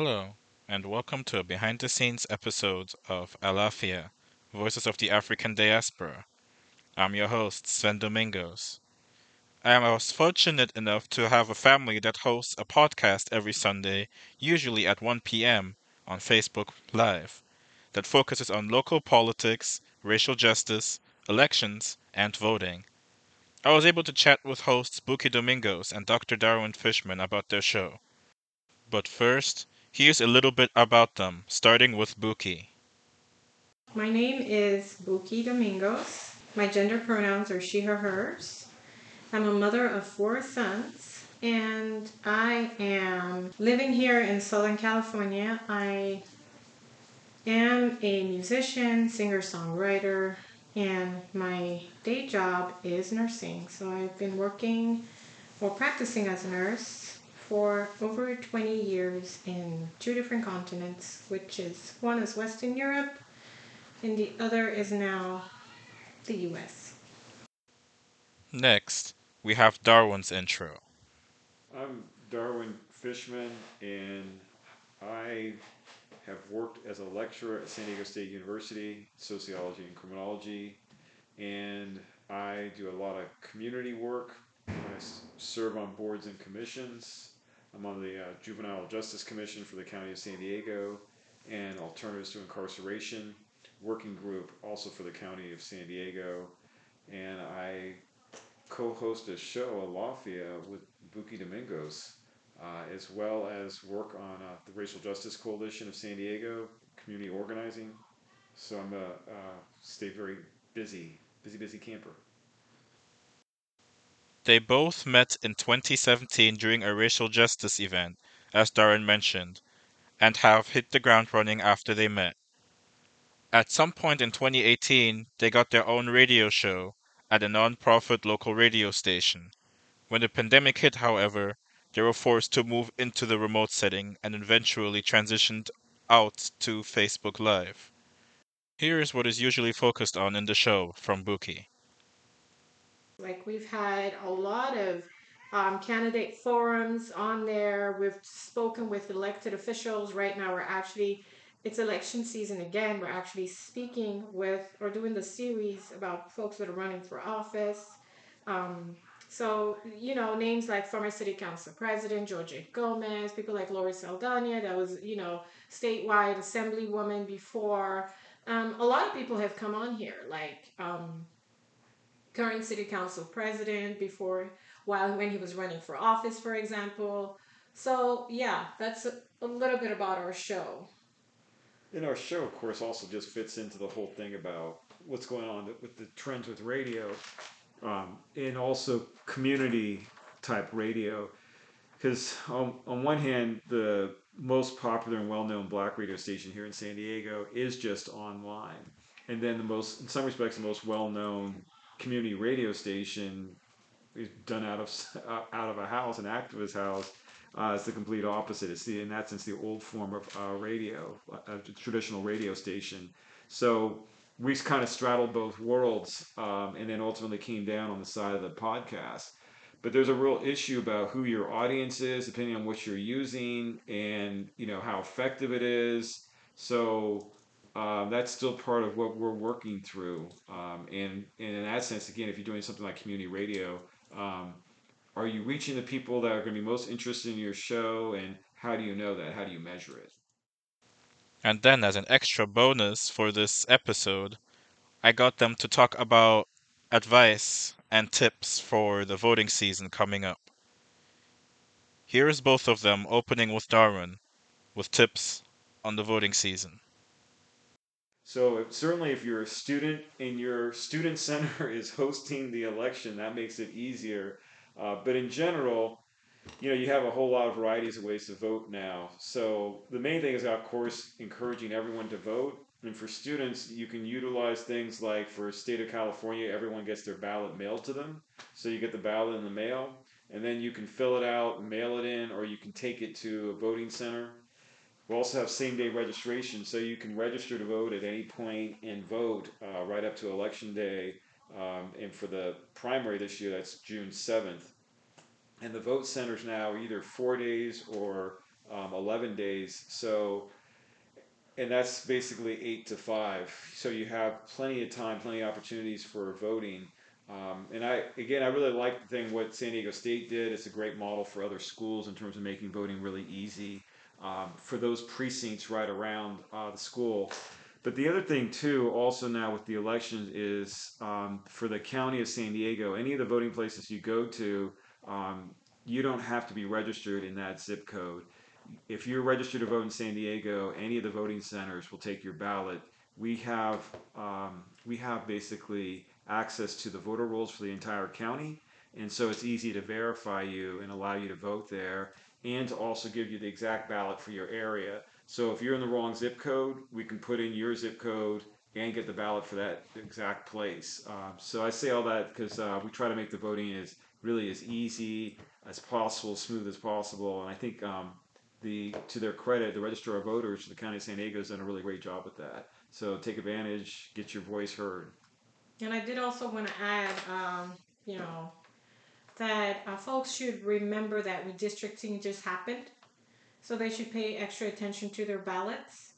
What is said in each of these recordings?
Hello, and welcome to a behind the scenes episode of Alafia, Voices of the African Diaspora. I'm your host, Sven Domingos. I was fortunate enough to have a family that hosts a podcast every Sunday, usually at 1 p.m. on Facebook Live, that focuses on local politics, racial justice, elections, and voting. I was able to chat with hosts Buki Domingos and Dr. Darwin Fishman about their show. But first, Here's a little bit about them, starting with Buki. My name is Buki Domingos. My gender pronouns are she, her, hers. I'm a mother of four sons, and I am living here in Southern California. I am a musician, singer, songwriter, and my day job is nursing. So I've been working or practicing as a nurse for over 20 years in two different continents, which is one is Western Europe and the other is now the US. Next, we have Darwin's intro. I'm Darwin Fishman, and I have worked as a lecturer at San Diego State University, sociology and criminology, and I do a lot of community work. I serve on boards and commissions, I'm on the uh, Juvenile Justice Commission for the County of San Diego and Alternatives to Incarceration working group also for the County of San Diego. And I co host a show, a Alafia, with Buki Domingos, uh, as well as work on uh, the Racial Justice Coalition of San Diego, community organizing. So I'm a uh, stay very busy, busy, busy camper. They both met in 2017 during a racial justice event, as Darwin mentioned, and have hit the ground running after they met. At some point in 2018, they got their own radio show at a non-profit local radio station. When the pandemic hit, however, they were forced to move into the remote setting and eventually transitioned out to Facebook Live. Here is what is usually focused on in the show from Buki. Like we've had a lot of um, candidate forums on there. We've spoken with elected officials. Right now, we're actually, it's election season again. We're actually speaking with or doing the series about folks that are running for office. Um, so, you know, names like former city council president Georgette Gomez, people like Lori Saldana, that was, you know, statewide assemblywoman before. Um, a lot of people have come on here, like um, current city council president before while when he was running for office for example. So yeah that's a, a little bit about our show. And our show of course also just fits into the whole thing about what's going on with the trends with radio um, and also community type radio. Because on, on one hand the most popular and well-known black radio station here in san diego is just online. And then the most in some respects the most well-known community radio station is done out of uh, out of a house, an activist house. Uh, it's the complete opposite. It's the in that sense the old form of uh, radio, a traditional radio station. So we kind of straddled both worlds, um, and then ultimately came down on the side of the podcast. But there's a real issue about who your audience is, depending on what you're using, and you know how effective it is. So um, that's still part of what we're working through. Um, and, and in that sense, again, if you're doing something like community radio, um, are you reaching the people that are going to be most interested in your show? And how do you know that? How do you measure it? And then, as an extra bonus for this episode, I got them to talk about advice and tips for the voting season coming up. Here is both of them opening with Darwin with tips on the voting season. So certainly, if you're a student and your student center is hosting the election, that makes it easier. Uh, but in general, you know, you have a whole lot of varieties of ways to vote now. So the main thing is, of course, encouraging everyone to vote. And for students, you can utilize things like for state of California, everyone gets their ballot mailed to them. So you get the ballot in the mail, and then you can fill it out, mail it in, or you can take it to a voting center we also have same day registration, so you can register to vote at any point and vote uh, right up to election day. Um, and for the primary this year, that's June 7th. And the vote centers now either four days or um, 11 days. So, and that's basically eight to five. So you have plenty of time, plenty of opportunities for voting. Um, and I, again, I really like the thing what San Diego State did. It's a great model for other schools in terms of making voting really easy um, for those precincts right around uh, the school. But the other thing too, also now with the elections, is um, for the county of San Diego, any of the voting places you go to, um, you don't have to be registered in that zip code. If you're registered to vote in San Diego, any of the voting centers will take your ballot. We have um, we have basically access to the voter rolls for the entire county, and so it's easy to verify you and allow you to vote there, and to also give you the exact ballot for your area. So if you're in the wrong zip code, we can put in your zip code and get the ballot for that exact place. Um, so I say all that because uh, we try to make the voting as really as easy as possible, smooth as possible, and I think um, the to their credit, the registrar of voters the county of San Diego has done a really great job with that. So take advantage, get your voice heard. And I did also want to add, um, you know, that uh, folks should remember that redistricting just happened. So they should pay extra attention to their ballots.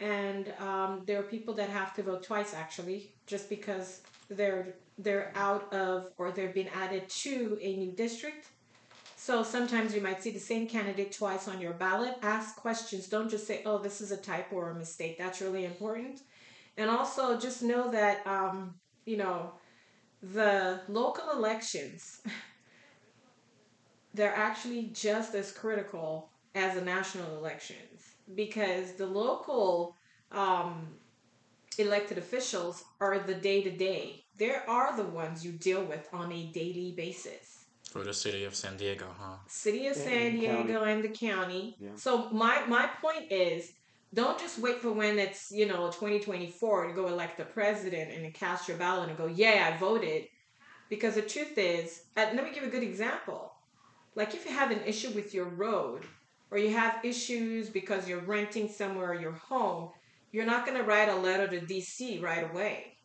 And um, there are people that have to vote twice actually, just because they're they're out of or they've been added to a new district. So sometimes you might see the same candidate twice on your ballot. Ask questions. Don't just say, "Oh, this is a typo or a mistake." That's really important. And also, just know that um, you know the local elections. they're actually just as critical as the national elections because the local um, elected officials are the day to day. They are the ones you deal with on a daily basis. For the city of San Diego, huh? City of And- San and Diego county. and the county. Yeah. So my my point is don't just wait for when it's, you know, 2024 to go elect the president and cast your ballot and go, "Yeah, I voted." Because the truth is, uh, let me give a good example. Like if you have an issue with your road or you have issues because you're renting somewhere or your home, you're not going to write a letter to DC right away.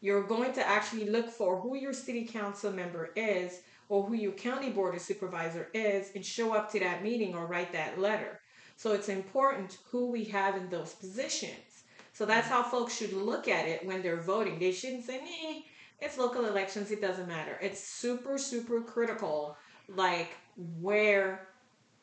You're going to actually look for who your city council member is or who your county board of supervisor is and show up to that meeting or write that letter. So it's important who we have in those positions. So that's how folks should look at it when they're voting. They shouldn't say, "Nee, it's local elections, it doesn't matter." It's super super critical like where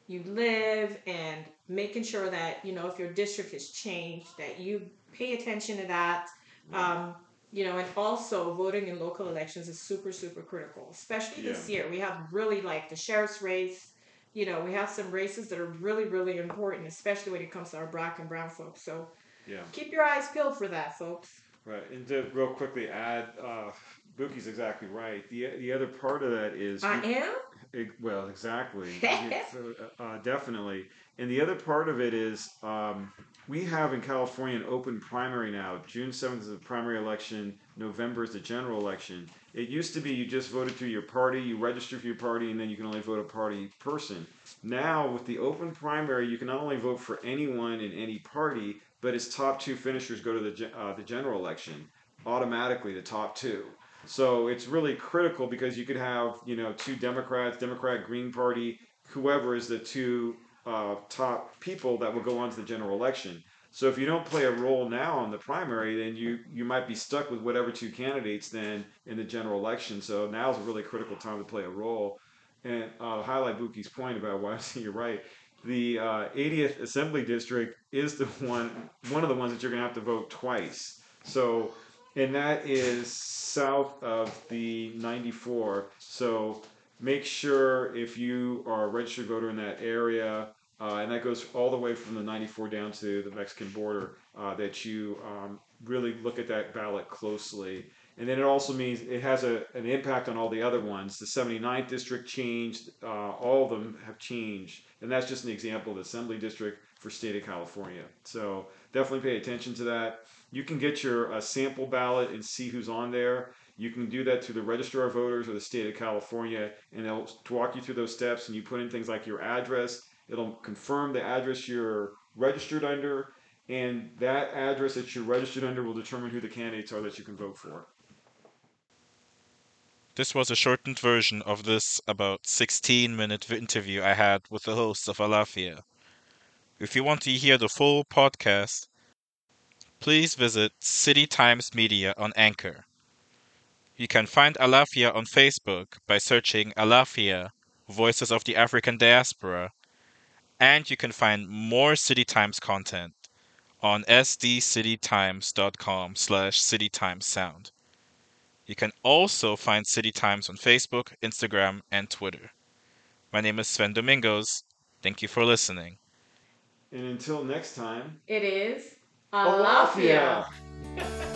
you live and making sure that, you know, if your district has changed that you pay attention to that. Um, you know, and also voting in local elections is super, super critical, especially this year. We have really like the sheriff's race. You know, we have some races that are really, really important, especially when it comes to our black and brown folks. So Yeah. keep your eyes peeled for that, folks. Right, and to real quickly add, uh, Buki's exactly right. The the other part of that is I am. Ex- Well, exactly. So, uh, definitely. And the other part of it is um, we have in California an open primary now. June 7th is the primary election, November is the general election. It used to be you just voted through your party, you register for your party, and then you can only vote a party person. Now, with the open primary, you can not only vote for anyone in any party, but its top two finishers go to the, uh, the general election automatically, the top two. So it's really critical because you could have, you know, two Democrats, Democrat, Green Party, whoever is the two uh, top people that will go on to the general election. So if you don't play a role now in the primary, then you you might be stuck with whatever two candidates then in the general election. So now is a really critical time to play a role. And uh, highlight Buki's point about why you're right. The uh, 80th Assembly District is the one one of the ones that you're going to have to vote twice. So and that is south of the 94. So make sure if you are a registered voter in that area, uh, and that goes all the way from the 94 down to the Mexican border, uh, that you um, really look at that ballot closely. And then it also means it has a, an impact on all the other ones. The 79th district changed, uh, all of them have changed. And that's just an example of the assembly district for state of California. So definitely pay attention to that. You can get your uh, sample ballot and see who's on there. You can do that through the Register of Voters or the state of California, and they'll walk you through those steps. And you put in things like your address. It'll confirm the address you're registered under, and that address that you're registered under will determine who the candidates are that you can vote for. This was a shortened version of this about 16 minute interview I had with the host of Alafia. If you want to hear the full podcast, please visit City Times Media on Anchor. You can find Alafia on Facebook by searching Alafia Voices of the African Diaspora, and you can find more City Times content on sdcitytimes.com slash citytimessound. You can also find City Times on Facebook, Instagram, and Twitter. My name is Sven Domingos. Thank you for listening. And until next time, It is Alafia!